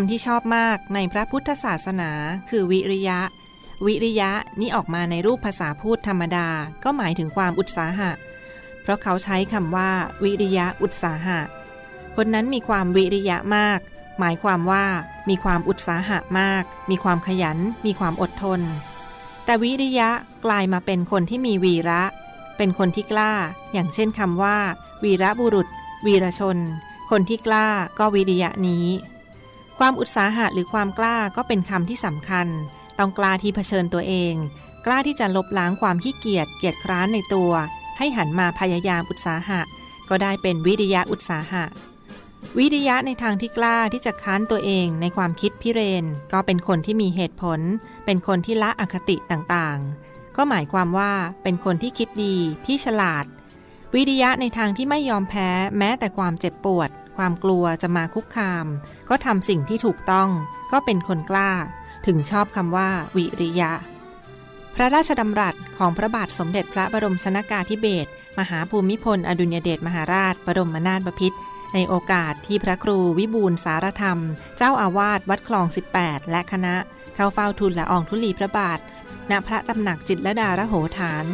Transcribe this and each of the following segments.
ำที่ชอบมากในพระพุทธศาสนา คือวิริยะ วิริยะนี่ออกมาในรูปภาษาพูดธรรมดา ก็หมายถึงความอุตสาหะ เพราะเขาใช้คำว่า วิริยะอุตสาหะ คนนั้นมีความวิริยะมาก หมายความว่ามีความอุตสาหะมาก มีความขยัน มีความอดทน แต่วิริยะกลายมาเป็นคนที่มีวีระ เป็นคนที่กล้า อย่างเช่นคำว่า วีระบุรุษ วีรชน คนที่กล้าก็วิริยะนี้ ความอุตสาหะหรือความกล้าก็เป็นคำที่สำคัญ ต้องกล้าที่เผชิญตัวเอง กล้าที่จะลบล้างความขี้เกียจเกียจคร้านในตัว ให้หันมาพยายามอุตสาหะ ก็ได้เป็นวิริยะอุตสาหะ วิริยะในทางที่กล้าที่จะค้านตัวเองในความคิดพิเรน ก็เป็นคนที่มีเหตุผล เป็นคนที่ละอคติต่างๆ ก็หมายความว่าเป็นคนที่คิดดีที่ฉลาด วิริยะในทางที่ไม่ยอมแพ้แม้แต่ความเจ็บปวด ความกลัวจะมาคุกคาม ก็ทำสิ่งที่ถูกต้อง ก็เป็นคนกล้า ถึงชอบคำว่า วิริยะ พระราชดำรัสของพระบาทสมเด็จพระบรมชนากาธิเบศรมหาภูมิพล อดุลยเดชมหาราช บรมนาถบพิตรในโอกาสที่พระครูวิบูลสารธรรม เจ้าอาวาสวัดคลอง 18 และคณะ เข้าเฝ้าทูลละอองธุลีพระบาท ณพระตำหนักจิตรลดาระโหฐาน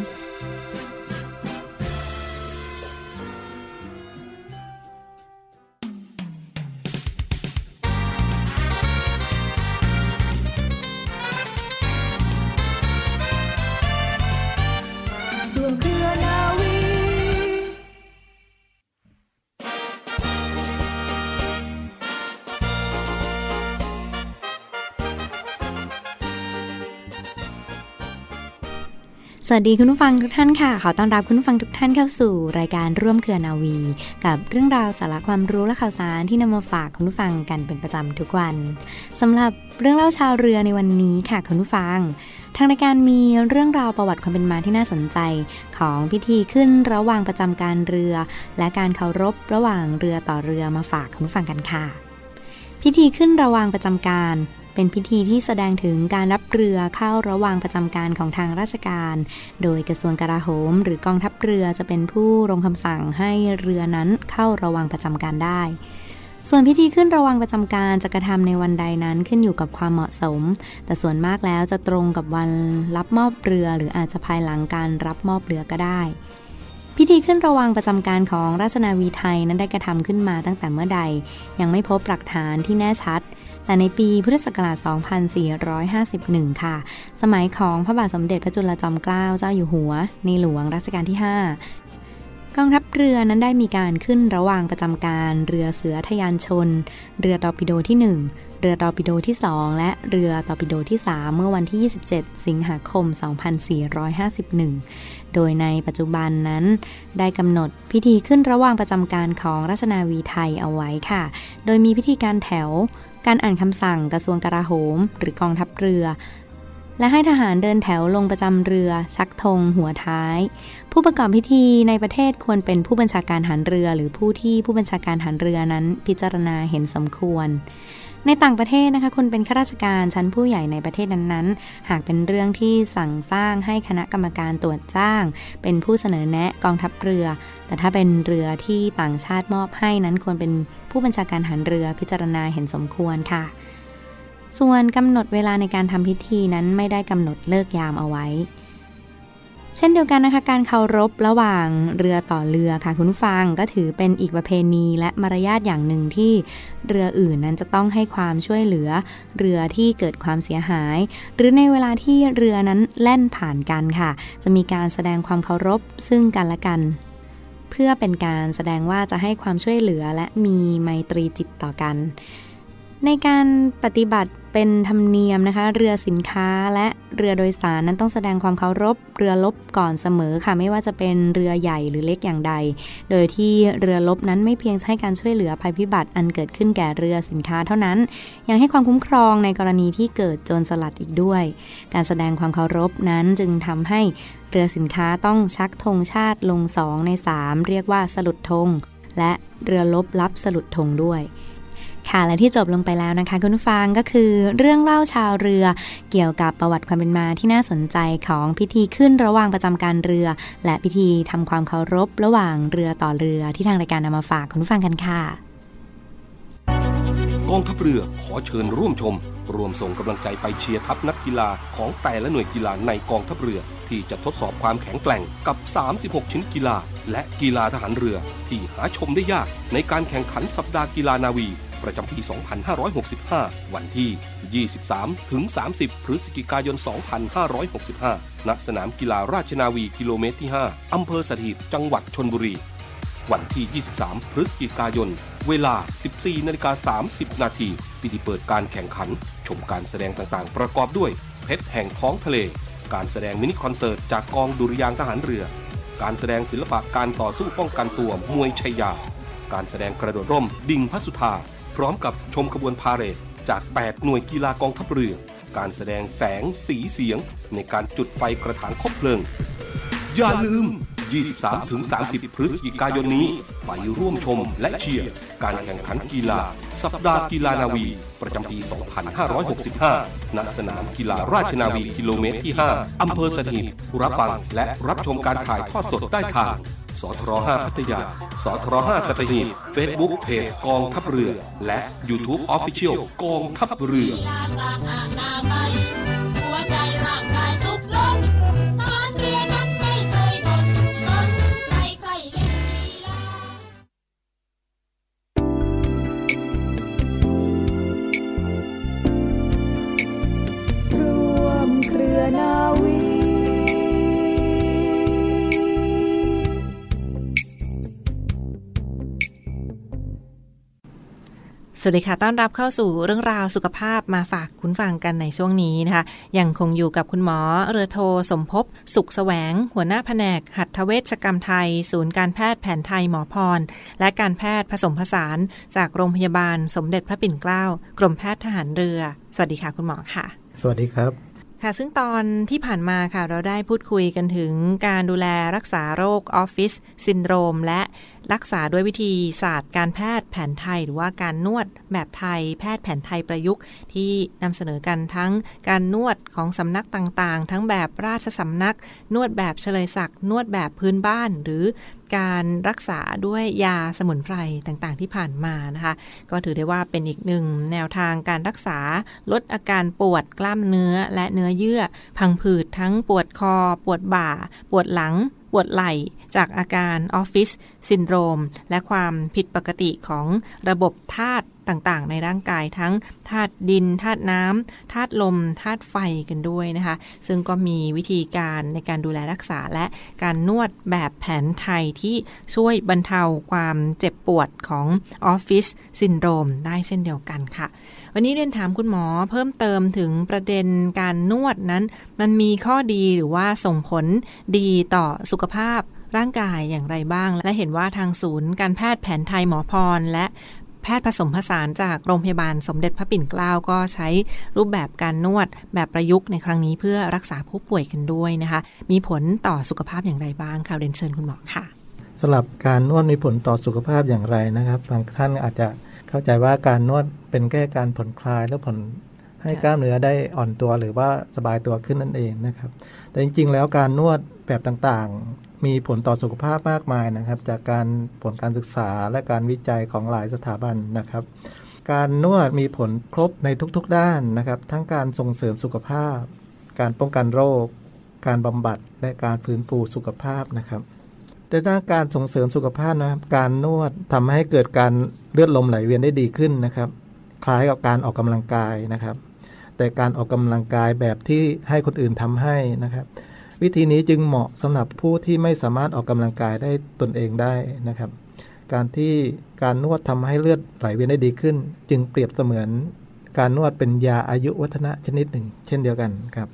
สวัสดีคุณผู้ฟังทุกท่านค่ะ ขอต้อนรับคุณผู้ฟังทุกท่านเข้าสู่รายการร่วมเครือนาวี กับเรื่องราวสาระความรู้และข่าวสารที่นำมาฝากคุณผู้ฟังกันเป็นประจำทุกวันสำหรับเรื่องเล่าชาวเรือในวันนี้ค่ะคุณผู้ฟัง ทางรายการมีเรื่องราวประวัติความเป็นมาที่น่าสนใจ ของพิธีขึ้นระหว่างประจำการเรือ และการเคารพระหว่างเรือต่อเรือมาฝากคุณผู้ฟังกันค่ะ พิธีขึ้นระหว่างประจำการ เป็นพิธีที่แสดงถึงการรับเรือเข้าระหว่างประจำการของทางราชการ โดยกระทรวงกลาโหม หรือกองทัพเรือจะเป็นผู้ลงคำสั่งให้เรือนั้นเข้าระวังประจำการได้ ส่วนพิธีขึ้นระวังประจำการจะกระทำในวันใดนั้นขึ้นอยู่กับความเหมาะสม แต่ส่วนมากแล้วจะตรงกับวันรับมอบเรือ หรืออาจจะภายหลังการรับมอบเรือก็ได้พิธีขึ้นระวังประจำการของราชนาวีไทยนั้นได้กระทำขึ้นมาตั้งแต่เมื่อใด ยังไม่พบหลักฐานที่แน่ชัด แต่ในปีพุทธศักราช 2451 ค่ะ สมัยของพระบาทสมเด็จพระจุลจอมเกล้าเจ้าอยู่หัว ในหลวงรัชกาลที่ 5 กองทัพเรือนั้นได้มีการขึ้นระหว่างประจำการเรือเสือทยานชน เรือตอปิโดที่ 1เรือตอปิโดที่ 2 และเรือตอปิโดที่ 3 เมื่อวันที่ 27 สิงหาคม 2451 โดยในปัจจุบันนั้น ได้กำหนดพิธีขึ้นระหว่างประจำการของราชนาวีไทยเอาไว้ค่ะ โดยมีพิธีการแถว การอ่านคำสั่งกระทรวงกลาโหม หรือกองทัพเรือ และให้ทหารเดินแถวลงประจำเรือ ชักธงหัวท้าย ผู้ประกอบพิธีในประเทศควรเป็นผู้บัญชาการหันเรือ หรือผู้ที่ผู้บัญชาการหันเรือนั้นพิจารณาเห็นสมควร ในต่างประเทศนะคะคนเป็นข้าราชการชั้นผู้ใหญ่ในประเทศนั้นๆ หากเป็นเรื่องที่สั่งสร้างให้คณะกรรมการตรวจจ้าง เป็นผู้เสนอแนะกองทัพเรือ แต่ถ้าเป็นเรือที่ต่างชาติมอบให้นั้นควรเป็นผู้บัญชาการหันเรือพิจารณาเห็นสมควรค่ะ ส่วนกำหนดเวลาในการทำพิธีนั้นไม่ได้กำหนดเลิกยามเอาไว้ เช่นเดียวกันนะคะการเคารพระหว่างเรือต่อเรือค่ะคุณฟังก็ถือเป็นอีกประเพณีและมารยาทอย่างหนึ่งที่เรืออื่นนั้นจะต้องให้ความช่วยเหลือ เรือที่เกิดความเสียหาย หรือในเวลาที่เรือนั้นแล่นผ่านกันค่ะ จะมีการแสดงความเคารพซึ่งกันและกัน เพื่อเป็นการแสดงว่าจะให้ความช่วยเหลือและมีไมตรีจิตต่อกัน ในการปฏิบัติเป็นธรรมเนียมนะคะ เรือสินค้าและเรือโดยสารนั้นต้องแสดงความเคารพเรือลบก่อนเสมอค่ะ ไม่ว่าจะเป็นเรือใหญ่หรือเล็กอย่างใด โดยที่เรือลบนั้นไม่เพียงให้การช่วยเหลือภัยพิบัติอันเกิดขึ้นแก่เรือสินค้าเท่านั้น ยังให้ความคุ้มครองในกรณีที่เกิดโจรสลัดอีกด้วย การแสดงความเคารพนั้นจึงทำให้เรือสินค้าต้องชักธงชาติลงสองใน 3 เรียกว่าสลุดธงและเรือลบรับสลุดธงด้วย ค่ะ และที่จบลงไปแล้วนะคะ คุณผู้ฟังก็คือเรื่องเล่าชาวเรือ เกี่ยวกับประวัติความเป็นมาที่น่าสนใจของพิธีขึ้นระหว่างประจำการเรือ และพิธีทำความเคารพระหว่างเรือต่อเรือที่ทางรายการนำมาฝากคุณผู้ฟังกันค่ะกองทัพเรือขอเชิญร่วมชม รวมส่งกำลังใจไปเชียร์ทัพนักกีฬาของแต่ละหน่วยกีฬาในกองทัพเรือ ที่จะทดสอบความแข็งแกร่งกับ 36 ชิ้นกีฬา และกีฬาทหารเรือ ที่หาชมได้ยากในการแข่งขันสัปดาห์กีฬานาวี ประจำปี 2565 วันที่ 23 ถึง 30 พฤศจิกายน 2565 ณ สนามกีฬาราชนาวีกิโลเมตรที่ 5 อำเภอสถิตจังหวัดชนบุรี วันที่ 23 พฤศจิกายน เวลา 14นาฬิกา30 นาทีพิธีเปิดการแข่งขัน ชมการแสดงต่างๆ ประกอบด้วย เพชรแห่งท้องทะเล การแสดงมินิคอนเสิร์ตจากกองดุริยางทหารเรือ การแสดงศิลปะการต่อสู้ป้องกันตัวมวยชัยยาการแสดงกระโดดร่ม ดิ่งพระสุธา พร้อมกับชมขบวนพาเหรดจาก 8 หน่วยกีฬากองทัพเรือ การแสดงแสงสีเสียง ในการจุดไฟกระถางคบเพลิง อย่าลืม 23-30 พฤศจิกายนนี้ ไปร่วมชมและเชียร์ การแข่งขันกีฬา สัปดาห์กีฬานาวี ประจำปี 2565 ณ สนามกีฬาราชนาวีกิโลเมตรที่ 5 อำเภอสถิตรับฟังและรับชมการถ่ายทอดสดได้ทาง สทร5พัทยา สทร5สัตหีบเฟซบุ๊กเพจกองทัพเรือ และ YouTube Official กองทัพเรือ สวัสดีค่ะ ต้อนรับเข้าสู่เรื่องราวสุขภาพมาฝากคุณฟังกันในช่วงนี้นะคะ ยังคงอยู่กับคุณหมอเรือโทสมภพสุขแสวง หัวหน้าแผนก หัตถเวชกรรมไทย ศูนย์การแพทย์แผนไทยหมอพร และการแพทย์ผสมผสาน จากโรงพยาบาลสมเด็จพระปิ่นเกล้า กรมแพทย์ทหารเรือ สวัสดีค่ะคุณหมอค่ะ สวัสดีครับ ค่ะซึ่งตอนที่ผ่านมาค่ะเราได้พูดคุยกันถึงการดูแลรักษาโรคออฟฟิศซินโดรม และรักษาด้วยวิธีศาสตร์การแพทย์แผนไทย หรือว่าการนวดแบบไทย แพทย์แผนไทยประยุกต์ ที่นำเสนอกันทั้งการนวดของสำนักต่างๆ ทั้งแบบราชสำนัก นวดแบบเฉลยศักดิ์นวดแบบพื้นบ้าน หรือ การรักษาด้วยยาสมุนไพรต่างๆ ที่ผ่านมานะคะ ก็ถือได้ว่าเป็นอีกหนึ่งแนวทางการรักษาลดอาการปวดกล้ามเนื้อและเนื้อเยื่อ พังผืดทั้งปวดคอ ปวดบ่า ปวดหลัง ปวดไหล่ จากอาการออฟฟิศซินโดรม และความผิดปกติของระบบธาตุต่างๆ ในร่างกายทั้งธาตุดินธาตุน้ำธาตุลมธาตุไฟกันด้วยนะคะ ซึ่งก็มีวิธีการในการดูแลรักษาและการนวดแบบแผนไทยที่ช่วยบรรเทาความเจ็บปวดของออฟฟิศซินโดรมได้เช่นเดียวกันค่ะ วันนี้เรียนถามคุณหมอเพิ่มเติมถึงประเด็นการนวดนั้น มันมีข้อดีหรือว่าส่งผลดีต่อสุขภาพ ร่างกายอย่างไรบ้าง และเห็นว่าทางศูนย์การแพทย์แผนไทยหมอพร และแพทย์ผสมผสานจากโรงพยาบาลสมเด็จพระปิ่นเกล้าก็ใช้รูปแบบการนวดแบบประยุกต์ในครั้งนี้เพื่อรักษาผู้ป่วยกันด้วยนะคะ มีผลต่อสุขภาพอย่างไรบ้างคะเรียนเชิญคุณหมอค่ะสำหรับการนวดมีผลต่อสุขภาพอย่างไรนะครับ บางท่านอาจจะเข้าใจว่าการนวดเป็นแค่การผ่อนคลายและผ่อนให้กล้ามเนื้อได้อ่อนตัวหรือว่าสบายตัวขึ้นนั่นเองนะครับ แต่จริงๆ แล้วการนวดแบบต่าง มีผลต่อสุขภาพมากมายนะครับ จากการผลการศึกษาและการวิจัยของหลายสถาบันนะครับ การนวดมีผลครบในทุกๆด้านนะครับ ทั้งการส่งเสริมสุขภาพ การป้องกันโรค การบำบัดและการฟื้นฟูสุขภาพนะครับในด้านการส่งเสริมสุขภาพนะครับการนวดทำให้เกิดการเลือดลมไหลเวียนได้ดีขึ้นนะครับ คล้ายกับการออกกำลังกายนะครับ แต่การออกกำลังกายแบบที่ให้คนอื่นทำให้นะครับ วิธีนี้จึงเหมาะสำหรับผู้ที่ไม่สามารถออกกำลังกายได้ตนเองได้นะครับ การที่การนวดทำให้เลือดไหลเวียนได้ดีขึ้น จึงเปรียบเสมือนการนวดเป็นยาอายุวัฒนะชนิดหนึ่ง เช่นเดียวกันครับ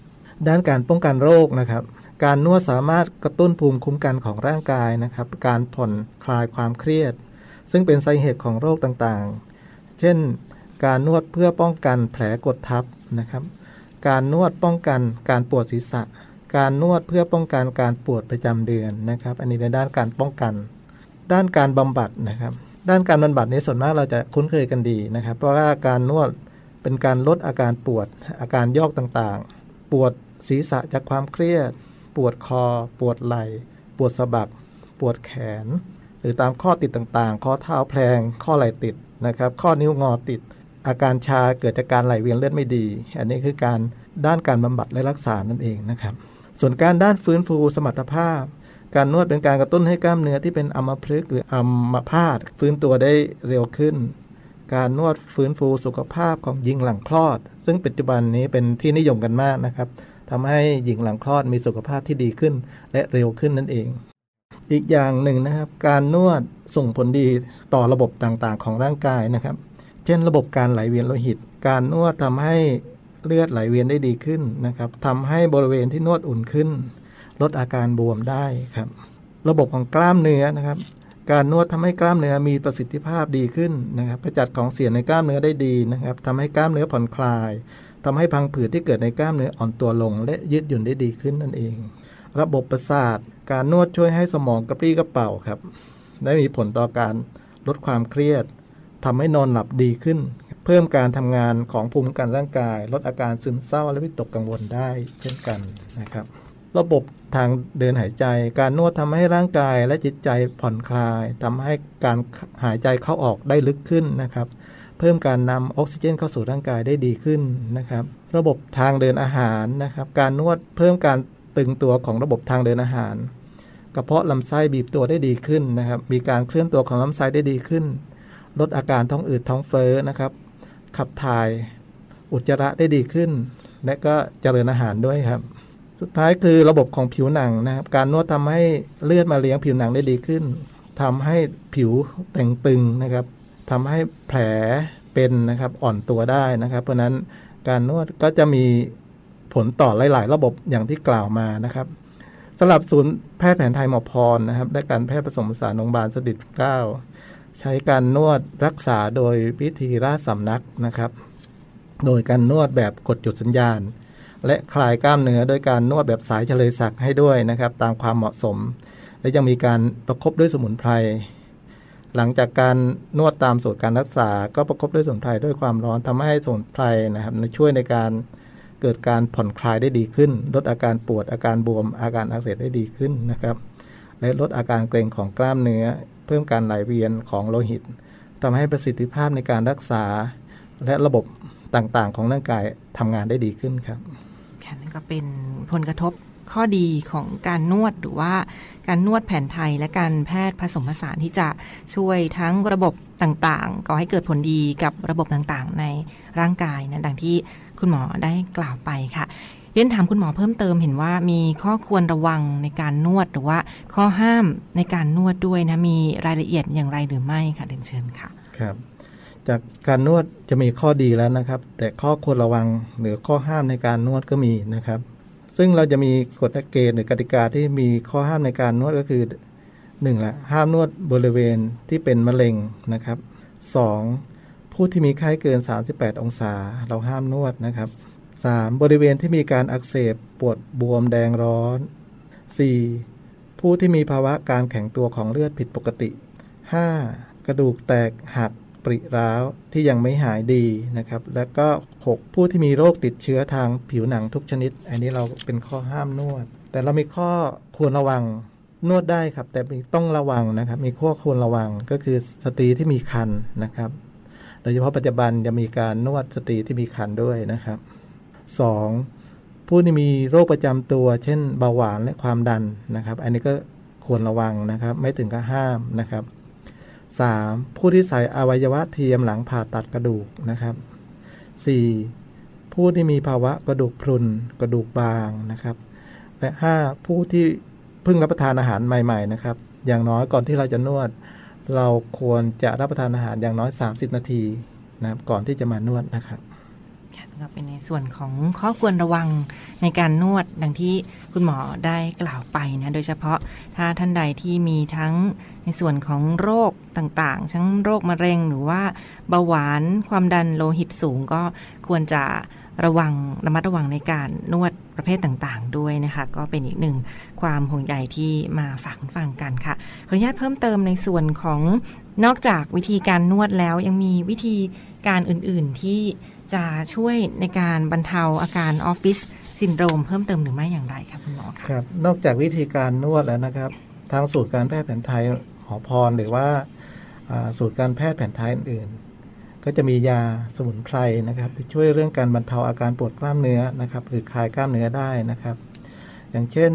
ด้านการป้องกันโรคนะครับ การนวดสามารถกระตุ้นภูมิคุ้มกันของร่างกายนะครับ การผ่อนคลายความเครียด ซึ่งเป็นสาเหตุของโรคต่างๆ เช่น การนวดเพื่อป้องกันแผลกดทับนะครับ การนวดป้องกันการปวดศีรษะ การนวดเพื่อป้องกันการปวดประจำเดือนนะครับ อันนี้ในด้านการป้องกัน ด้านการบำบัดนะครับ ด้านการบำบัดนี้ส่วนมากเราจะคุ้นเคยกันดีนะครับ เพราะว่าการนวดเป็นการลดอาการปวด อาการยอกต่างๆ ปวดศีรษะจากความเครียด ปวดคอ ปวดไหล่ ปวดสะบัก ปวดแขน หรือตามข้อติดต่างๆ ข้อเท้าแพลง ข้อไหล่ติดนะครับ ข้อนิ้วงอติด อาการชาเกิดจากการไหลเวียนเลือดไม่ดี อันนี้คือการด้านการบำบัดและรักษานั่นเองนะครับ ส่วนการด้านฟื้นฟูสมรรถภาพ การนวดเป็นการกระตุ้นให้กล้ามเนื้อที่เป็นอัมพฤกษ์หรืออัมพาตฟื้นตัวได้เร็วขึ้น การนวดฟื้นฟูสุขภาพของหญิงหลังคลอด ซึ่งปัจจุบันนี้เป็นที่นิยมกันมากนะครับทำให้หญิงหลังคลอดมีสุขภาพที่ดีขึ้น และเร็วขึ้นนั่นเอง อีกอย่างหนึ่งนะครับ การนวดส่งผลดีต่อระบบต่างๆ ของร่างกายนะครับ เช่น ระบบการไหลเวียนโลหิต การนวดทำให้ เลือดไหลเวียนได้ดีขึ้นนะครับทำให้บริเวณที่นวดอุ่นขึ้น ลดอาการบวมได้ครับ ระบบของกล้ามเนื้อนะครับ การนวดทำให้กล้ามเนื้อมีประสิทธิภาพดีขึ้นนะครับกระจัดของเสียในกล้ามเนื้อได้ดีนะครับทำให้กล้ามเนื้อผ่อนคลายทำให้พังผืดที่เกิดในกล้ามเนื้ออ่อนตัวลง และยืดหยุ่นได้ดีขึ้นนั่นเอง ระบบประสาท การนวดช่วยให้สมองกระปรี้กระเป๋าครับ ได้มีผลต่อการลดความเครียดทำให้นอนหลับดีขึ้น เพิ่มการทำงานของภูมิคุ้มกันร่างกาย ลดอาการซึมเศร้าและวิตกกังวลได้เช่นกันนะครับ ระบบทางเดินหายใจ การนวดทำให้ร่างกายและจิตใจผ่อนคลายทำให้การหายใจเข้าออกได้ลึกขึ้นนะครับเพิ่มการนำออกซิเจนเข้าสู่ร่างกายได้ดีขึ้นนะครับ ระบบทางเดินอาหารนะครับ การนวดเพิ่มการตึงตัวของระบบทางเดินอาหาร กระเพาะลำไส้บีบตัวได้ดีขึ้นนะครับ มีการเคลื่อนตัวของลำไส้ได้ดีขึ้น ลดอาการท้องอืดท้องเฟ้อนะครับ ขับถ่าย อุจจาระได้ดีขึ้น และก็เจริญอาหารด้วยครับ สุดท้ายคือระบบของผิวหนังนะครับ การนวดทำให้เลือดมาเลี้ยงผิวหนังได้ดีขึ้นทำให้ผิวแต่งตึงนะครับทำให้แผลเป็นนะครับอ่อนตัวได้นะครับ เพราะฉะนั้นการนวดก็จะมีผลต่อหลาย ๆ ระบบอย่างที่กล่าวมานะครับสำหรับศูนย์แพทย์แผนไทยหมอพรนะครับ และการแพทย์ผสมผสานโรงพยาบาลสดิตเกล้า ใช้การนวดรักษาโดยวิธีราชสำนักนะครับ โดยการนวดแบบกดจุดสัญญาณ และคลายกล้ามเนื้อโดยการนวดแบบสายเฉลยศักให้ด้วยนะครับ ตามความเหมาะสม และยังมีการประคบด้วยสมุนไพรหลังจากการนวดตามสูตรการรักษา ก็ประคบด้วยสมุนไพรด้วยความร้อนทำให้สมุนไพรนะครับช่วยในการเกิดการผ่อนคลายได้ดีขึ้น ลดอาการปวดอาการบวมอาการอักเสบได้ดีขึ้นนะครับ และลดอาการเกร็งของกล้ามเนื้อ เพิ่มการไหลเวียนของโลหิตทำให้ประสิทธิภาพในการรักษา และระบบต่างๆ ของร่างกายทำงานได้ดีขึ้นครับค่ะนั่นก็เป็นผลกระทบข้อดีของการนวดหรือว่าการนวดแผนไทยและการแพทย์ผสมผสานที่จะช่วยทั้งระบบต่างๆก่อให้เกิดผลดีกับระบบต่างๆ ในร่างกายนะดังที่คุณหมอได้กล่าวไปค่ะ เรียนถามคุณหมอเพิ่มเติมเห็นว่ามีข้อควรระวังในการนวดหรือว่าข้อห้ามในการนวดด้วยนะ มีรายละเอียดอย่างไรหรือไม่ค่ะเดินเชิญค่ะครับ จากการนวดจะมีข้อดีแล้วนะครับ แต่ข้อควรระวังหรือข้อห้ามในการนวดก็มีนะครับ ซึ่งเราจะมีกฎเกณฑ์หรือกติกาที่มีข้อห้ามในการนวดก็คือหนึ่งละห้ามนวดบริเวณที่เป็นมะเร็งนะครับสองผู้ที่มีไข้เกิน 38 องศา เราห้ามนวดนะครับ 3. บริเวณที่มีการอักเสบปวดบวมแดงร้อน 4. ผู้ที่มีภาวะการแข็งตัวของเลือดผิดปกติ 5. กระดูกแตกหักปริร้าวที่ยังไม่หายดีนะครับ แล้วก็ 6. ผู้ที่มีโรคติดเชื้อทางผิวหนังทุกชนิด อันนี้เราเป็นข้อห้ามนวด แต่เรามีข้อควรระวังนวดได้ครับ แต่ต้องระวังนะครับ มีข้อควรระวังก็คือสตรีที่มีคันนะครับโดยเฉพาะปัจจุบันจะมีการนวดสตรีที่มีคันด้วยนะครับ 2. ผู้ที่มีโรคประจำตัว เช่นเบาหวานและความดันนะครับ อันนี้ก็ควรระวังนะครับ ไม่ถึงกับห้ามนะครับ 3. ผู้ที่ใส่อวัยวะเทียมหลังผ่าตัดกระดูกนะครับ 4. ผู้ที่มีภาวะกระดูกพรุนกระดูกบางนะครับ และ 5. ผู้ที่เพิ่งรับประทานอาหารใหม่ๆนะครับ อย่างน้อยก่อนที่เราจะนวด เราควรจะรับประทานอาหารอย่างน้อย 30 นาทีนะครับก่อนที่จะมานวดนะครับ ก็เป็นในส่วนของข้อควรระวังในการนวดดังที่คุณหมอได้กล่าวไปนะโดยเฉพาะถ้าท่านใดที่มีทั้งในส่วนของโรคต่างๆ ทั้งโรคมะเร็งหรือว่าเบาหวานความดันโลหิตสูงก็ควรจะระวังระมัดระวังในการนวดประเภทต่างๆ ด้วยนะคะ ก็เป็นอีกหนึ่งความห่วงใยที่มาฝากคุณผู้ฟังกันค่ะขออนุญาตเพิ่มเติมในส่วนของนอกจากวิธีการนวดแล้วยังมีวิธีการอื่นๆที่ จะช่วยในการบรรเทาอาการออฟฟิศซินโดรมเพิ่มเติมหรือไม่อย่างไรครับคุณหมอคะครับ นอกจากวิธีการนวดแล้วนะครับ ทางสูตรการแพทย์แผนไทยหอพรหรือว่าสูตรการแพทย์แผนไทยอื่นๆก็จะมียาสมุนไพรนะครับที่ช่วยเรื่องการบรรเทาอาการปวดกล้ามเนื้อนะครับ หรือคลายกล้ามเนื้อได้นะครับ อย่างเช่น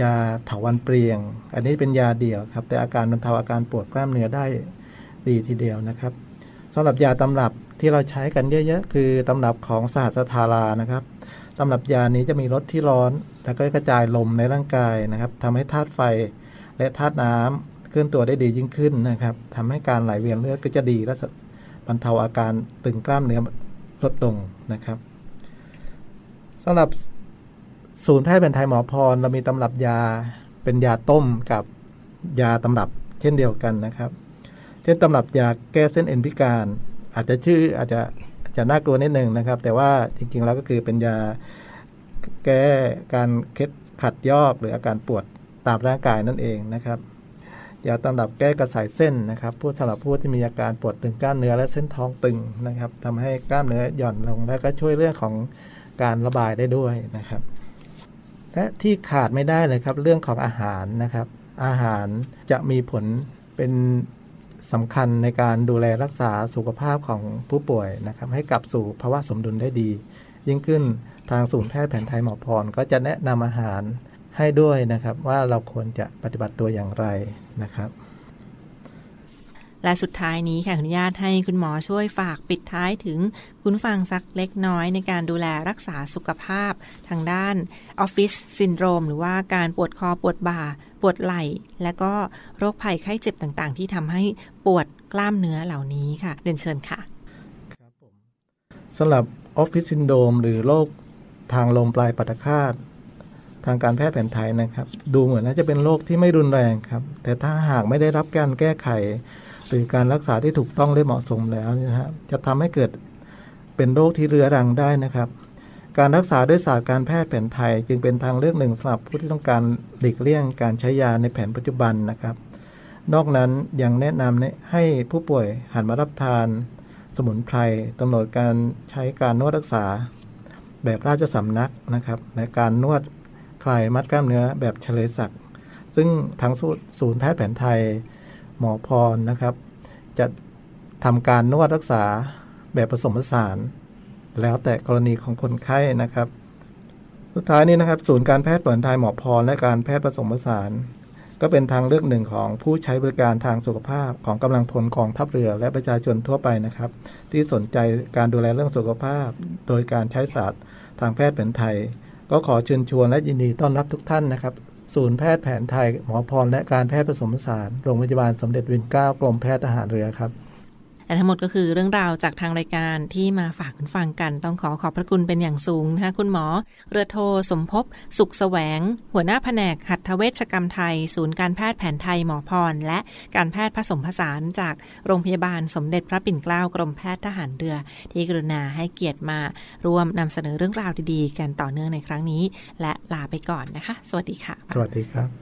ยาเถาวันเปรียง อันนี้เป็นยาเดี่ยวครับ แต่อาการบรรเทาอาการปวดกล้ามเนื้อได้ดีทีเดียวนะครับ สำหรับยาตำรับที่เราใช้กันเยอะๆ คือตำรับของสหัสธารานะครับตำรับยานี้จะมีรสที่ร้อน แล้วก็กระจายลมในร่างกายนะครับทำให้ธาตุไฟและธาตุน้ำเคลื่อนตัวได้ดียิ่งขึ้นนะครับทำให้การไหลเวียนเลือดก็จะดีและบรรเทาอาการตึงกล้ามเนื้อลดลงนะครับสำหรับศูนย์แพทย์แผนไทยหมอพร เรามีตำรับยาเป็นยาต้มกับยาตำรับเช่นเดียวกันนะครับ เช่นตำรับยาแก้เส้นเอ็นพิการ อาจจะชื่ออาจจะอาจจะน่ากลัวนิดหนึ่งนะครับ แต่ว่าจริง ๆ แล้วก็คือเป็นยาแก้การเคล็ดขัดยอกหรืออาการปวดตามร่างกายนั่นเองนะครับยาตำรับแก้กระสายเส้นนะครับผู้สำหรับผู้ที่มีอาการปวดตึงกล้ามเนื้อและเส้นท้องตึงนะครับทำให้กล้ามเนื้อหย่อนลงแล้วก็ช่วยเรื่องของการระบายได้ด้วยนะครับ และที่ขาดไม่ได้เลยครับเรื่องของอาหารนะครับ อาหารจะมีผลเป็น สำคัญในการดูแลรักษาสุขภาพของผู้ป่วยนะครับ ให้กลับสู่ภาวะสมดุลได้ดี ยิ่งขึ้นทางศูนย์แพทย์แผนไทยหมอพรก็จะแนะนำอาหารให้ด้วยนะครับ ว่าเราควรจะปฏิบัติตัวอย่างไรนะครับ และสุดท้ายนี้ค่ะขออนุญาตให้คุณหมอช่วยฝากปิดท้ายถึงคุณฟังสักเล็กน้อยในการดูแลรักษาสุขภาพทางด้านออฟฟิศซินโดรม หรือว่าการปวดคอปวดบ่า ปวดไหล่ และก็โรคภัยไข้เจ็บต่างๆ ที่ทำให้ปวดกล้ามเนื้อเหล่านี้ค่ะเรียนเชิญค่ะสำหรับออฟฟิศซินโดรม หรือโรคทางลมปลายปัตคาตทางการแพทย์แผนไทยนะครับ ดูเหมือนน่าจะเป็นโรคที่ไม่รุนแรงครับ แต่ถ้าหากไม่ได้รับการแก้ไข หรือการรักษาที่ถูกต้องและเหมาะสมแล้วนะฮะจะทำให้เกิดเป็นโรคที่เรื้อรังได้นะครับ การรักษาด้วยศาสตร์การแพทย์แผนไทย จึงเป็นทางเลือกหนึ่งสำหรับผู้ที่ต้องการหลีกเลี่ยงการใช้ยาในแผนปัจจุบันนะครับ นอกนั้นยังแนะนำให้ผู้ป่วยหันมารับทาน สมุนไพรกำหนดการใช้การนวดรักษา แบบราชสำนักนะครับในการนวดคลายมัดกล้ามเนื้อแบบเฉลยศักซึ่งทางศูนย์แพทย์แผนไทย หมอพรนะครับ จะทำการนวดรักษาแบบผสมผสาน แล้วแต่กรณีของคนไข้นะครับ สุดท้ายนี้นะครับ ศูนย์การแพทย์แผนไทยหมอพรและการแพทย์ผสมผสาน ก็เป็นทางเลือกหนึ่งของผู้ใช้บริการทางสุขภาพของกำลังพลกองทัพเรือและประชาชนทั่วไปนะครับ ที่สนใจการดูแลเรื่องสุขภาพ โดยการใช้ศาสตร์ทางแพทย์แผนไทย ก็ขอเชิญชวนและยินดีต้อนรับทุกท่านนะครับ ศูนย์แพทย์แผนไทย หมอพรและการแพทย์ผสมผสาน โรงพยาบาลสมเด็จวินเกล้ากรมแพทย์ทหารเรือครับ และทั้งหมดก็คือเรื่องราวจากทางรายการที่มาฝากคุณฟังกัน ต้องขอขอบพระคุณเป็นอย่างสูงนะคะคุณหมอ เรือโทสมภพสุขแสวง หัวหน้าแผนกหัตถเวชกรรมไทย ศูนย์การแพทย์แผนไทยหมอพร และการแพทย์ผสมผสานจากโรงพยาบาลสมเด็จพระปิ่นเกล้ากรมแพทย์ทหารเรือ ที่กรุณาให้เกียรติมาร่วมนำเสนอเรื่องราวดีๆ กันต่อเนื่องในครั้งนี้ และลาไปก่อนนะคะ สวัสดีค่ะ สวัสดีครับ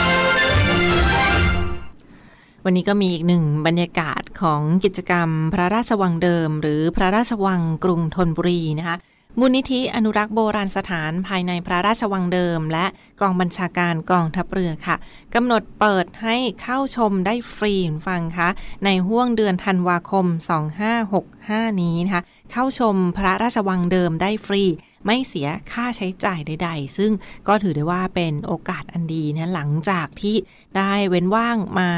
วันนี้ก็มีอีกหนึ่งบรรยากาศของกิจกรรม พระราชวังเดิม หรือพระราชวังกรุงธนบุรีนะคะมูลนิธิอนุรักษ์โบราณสถานภายในพระราชวังเดิม และกองบัญชาการกองทัพเรือค่ะกำหนดเปิดให้เข้าชมได้ฟรีฟังคะในห่วงเดือนธันวาคม 2565 นี้นะคะเข้าชมพระราชวังเดิมได้ฟรี ไม่เสียค่าใช้จ่ายใด ๆ ซึ่งก็ถือได้ว่าเป็นโอกาสอันดีนะหลังจากที่ได้เว้นว่างมา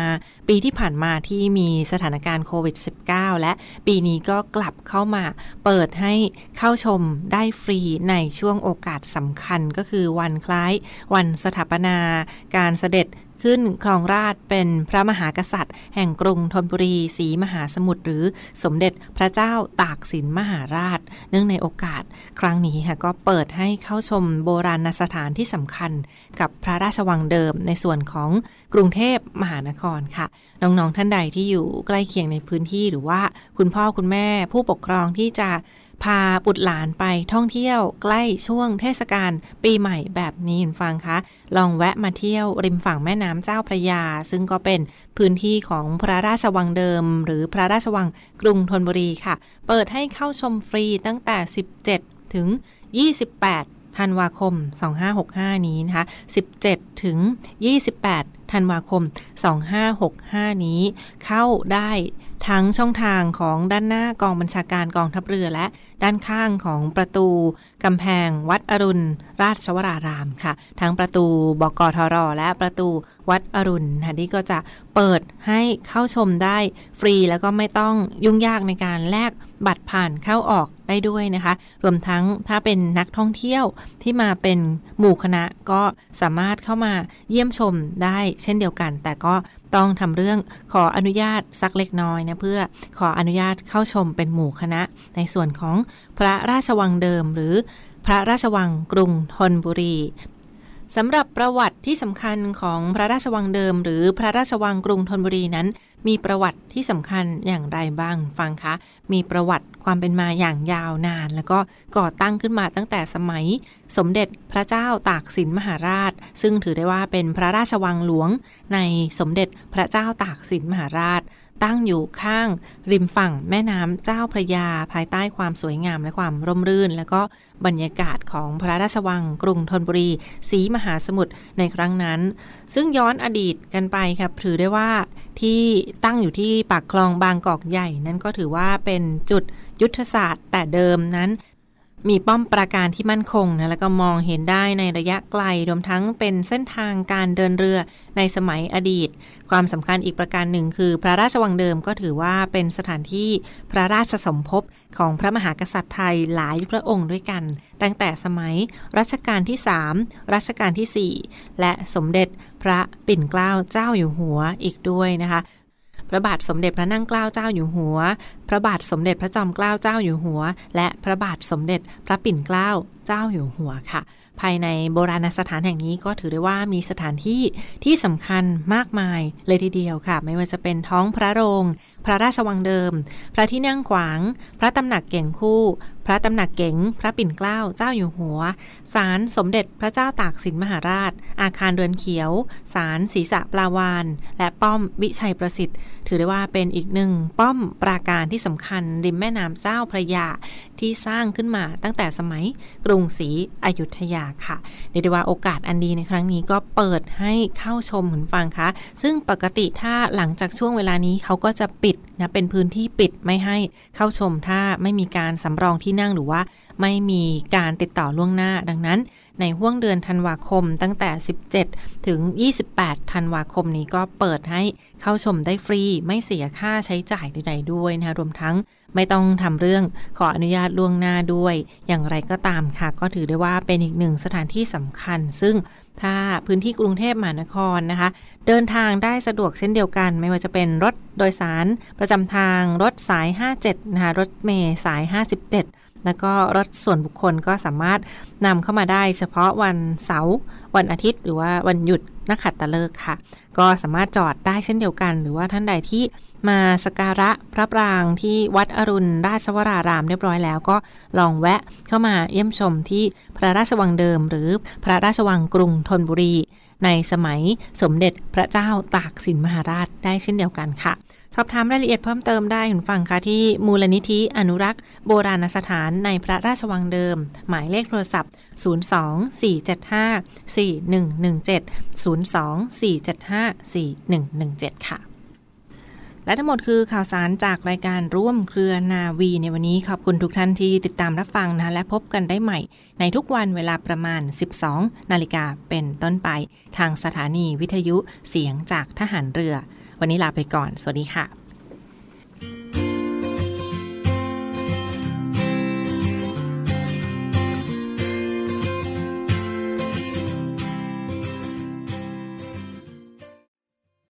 ปีที่ผ่านมาที่มีสถานการณ์โควิด -19 และปีนี้ก็กลับเข้ามาเปิดให้เข้าชมได้ฟรีในช่วงโอกาสสำคัญก็คือวันคล้าย วันสถาปนา การเสด็จ ขึ้นครองราชเป็นพระมหากษัตริย์ แห่งกรุงธนบุรีศรีมหาสมุทรหรือสมเด็จพระเจ้าตากสินมหาราช เนื่องในโอกาส ครั้งนี้ค่ะก็เปิดให้เข้าชมโบราณสถานที่สำคัญ กับพระราชวังเดิมในส่วนของกรุงเทพมหานครค่ะ น้องๆท่านใดที่อยู่ใกล้เคียงในพื้นที่หรือว่าคุณพ่อคุณแม่ผู้ปกครองที่จะ พาบุตรหลานไปท่องเที่ยวใกล้ช่วงเทศกาลปีใหม่แบบนี้คุณฟังคะ ลองแวะมาเที่ยวริมฝั่งแม่น้ำเจ้าพระยา ซึ่งก็เป็นพื้นที่ของพระราชวังเดิม หรือพระราชวังกรุงธนบุรีค่ะ เปิดให้เข้าชมฟรีตั้งแต่ 17 ถึง 28ธันวาคม 2565 นี้นะคะ 17 ถึง 28 ธันวาคม 2565 นี้ เข้าได้ ทั้งช่องทางของด้านหน้ากองบัญชาการกองทัพเรือและด้านข้างของประตู กำแพงวัดอรุณ ราชวรารามค่ะ ทั้งประตูบกทรและประตูวัดอรุณค่ะนี่ก็จะเปิดให้เข้าชมได้ฟรีแล้วก็ไม่ต้องยุ่งยากในการแลกบัตรผ่านเข้าออกได้ด้วยนะคะ รวมทั้งถ้าเป็นนักท่องเที่ยวที่มาเป็นหมู่คณะก็สามารถเข้ามาเยี่ยมชมได้เช่นเดียวกัน แต่ก็ต้องทำเรื่องขออนุญาตสักเล็กน้อยนะเพื่อขออนุญาตเข้าชมเป็นหมู่คณะ ในส่วนของพระราชวังเดิม หรือ พระราชวังกรุงธนบุรีสำหรับประวัติที่สำคัญของพระราชวังเดิม หรือพระราชวังกรุงธนบุรีนั้น มีประวัติที่สำคัญอย่างไรบ้างฟังคะ มีประวัติความเป็นมาอย่างยาวนาน แล้วก็ก่อตั้งขึ้นมาตั้งแต่สมัย สมเด็จพระเจ้าตากสินมหาราช ซึ่งถือได้ว่าเป็นพระราชวังหลวงในสมเด็จพระเจ้าตากสินมหาราช ตั้งอยู่ข้างริมฝั่งแม่น้ำเจ้าพระยา ภายใต้ความสวยงามและความร่มรื่น แล้วก็บรรยากาศของพระราชวังกรุงธนบุรีสีมหาสมุทรในครั้งนั้น ซึ่งย้อนอดีตกันไปครับถือได้ว่าที่ตั้งอยู่ที่ปากคลองบางกอกใหญ่ นั้นก็ถือว่าเป็นจุดยุทธศาสตร์แต่เดิมนั้น มีป้อมปราการที่มั่นคงนะแล้วก็มองเห็นได้ในระยะไกลรวมทั้งเป็นเส้นทางการเดินเรือในสมัยอดีต ความสำคัญอีกประการหนึ่งคือ พระราชวังเดิมก็ถือว่าเป็นสถานที่พระราชสมภพของพระมหากษัตริย์ไทยหลายพระองค์ด้วยกัน ตั้งแต่สมัยรัชกาลที่ 3 รัชกาลที่ 4 และสมเด็จพระปิ่นเกล้าเจ้าอยู่หัวอีกด้วยนะคะพระบาทสมเด็จพระนั่งเกล้าเจ้าอยู่หัวพระบาทสมเด็จพระจอมเกล้าเจ้าอยู่หัว และพระบาทสมเด็จพระปิ่นเกล้าเจ้าอยู่หัวค่ะ ภายในโบราณสถานแห่งนี้ก็ถือได้ว่ามีสถานที่ที่สำคัญมากมายเลยทีเดียวค่ะ ไม่ว่าจะเป็นท้องพระโรง พระราชวังเดิม พระที่นั่งขวาง พระตำหนักเก่งคู่ พระตำหนักเก๋งพระปิ่นเกล้าเจ้าอยู่หัว ศาลสมเด็จพระเจ้าตากสินมหาราช อาคารเรือนเขียว ศาลศรีษะปลาวานและป้อมวิชัยประสิทธิ์ ถือได้ว่าเป็นอีกหนึ่งป้อมปราการที่สำคัญริมแม่น้ำเจ้าพระยาที่สร้างขึ้นมาตั้งแต่สมัยกรุงศรีอยุธยาค่ะเรียกได้ว่าโอกาสอันดีในครั้งนี้ก็เปิดให้เข้าชมหุนฟังคะ ซึ่งปกติถ้าหลังจากช่วงเวลานี้เขาก็จะปิดนะเป็นพื้นที่ปิดไม่ให้เข้าชมถ้าไม่มีการสำรองที่นั่งหรือว่า ไม่มีการติดต่อล่วงหน้าดังนั้น ในห่วงเดือนธันวาคมตั้งแต่ 17 ถึง 28 ธันวาคมนี้ก็เปิดให้เข้าชมได้ฟรี ไม่เสียค่าใช้จ่ายใดๆด้วยนะคะรวมทั้งไม่ต้องทำเรื่องขออนุญาตล่วงหน้าด้วย อย่างไรก็ตามค่ะ ก็ถือได้ว่าเป็นอีกหนึ่งสถานที่สำคัญ ซึ่งถ้าพื้นที่กรุงเทพมหานครนะคะ เดินทางได้สะดวกเช่นเดียวกัน ไม่ว่าจะเป็นรถโดยสารประจำทางรถสาย 57 นะคะรถเมย์สาย 57 แล้วก็รถส่วนบุคคลก็สามารถนำเข้ามาได้เฉพาะวันเสาร์วันอาทิตย์ หรือว่าวันหยุดนักขัตฤกษ์ค่ะ ก็สามารถจอดได้เช่นเดียวกัน หรือว่าท่านใดที่มาสการะพระปรางที่วัดอรุณราชวรารามเรียบร้อยแล้วก็ลองแวะเข้ามาเยี่ยมชมที่พระราชวังเดิม หรือพระราชวังกรุงธนบุรี ในสมัยสมเด็จพระเจ้าตากสินมหาราชได้เช่นเดียวกันค่ะ สอบถามรายละเอียดเพิ่มเติมได้คุณฟังค่ะที่มูลนิธิอนุรักษ์โบราณสถานในพระราชวังเดิม หมายเลขโทรศัพท์024754117 ค่ะ และทั้งหมดคือข่าวสารจากรายการร่วมเครือนาวีในวันนี้ขอบคุณทุกท่านที่ติดตามรับฟังนะและพบกันได้ใหม่ ในทุกวันเวลาประมาณ 12 นาฬิกาเป็นต้นไป ทางสถานีวิทยุเสียงจากทหารเรือ วันนี้ลาไปก่อน สวัสดีค่ะ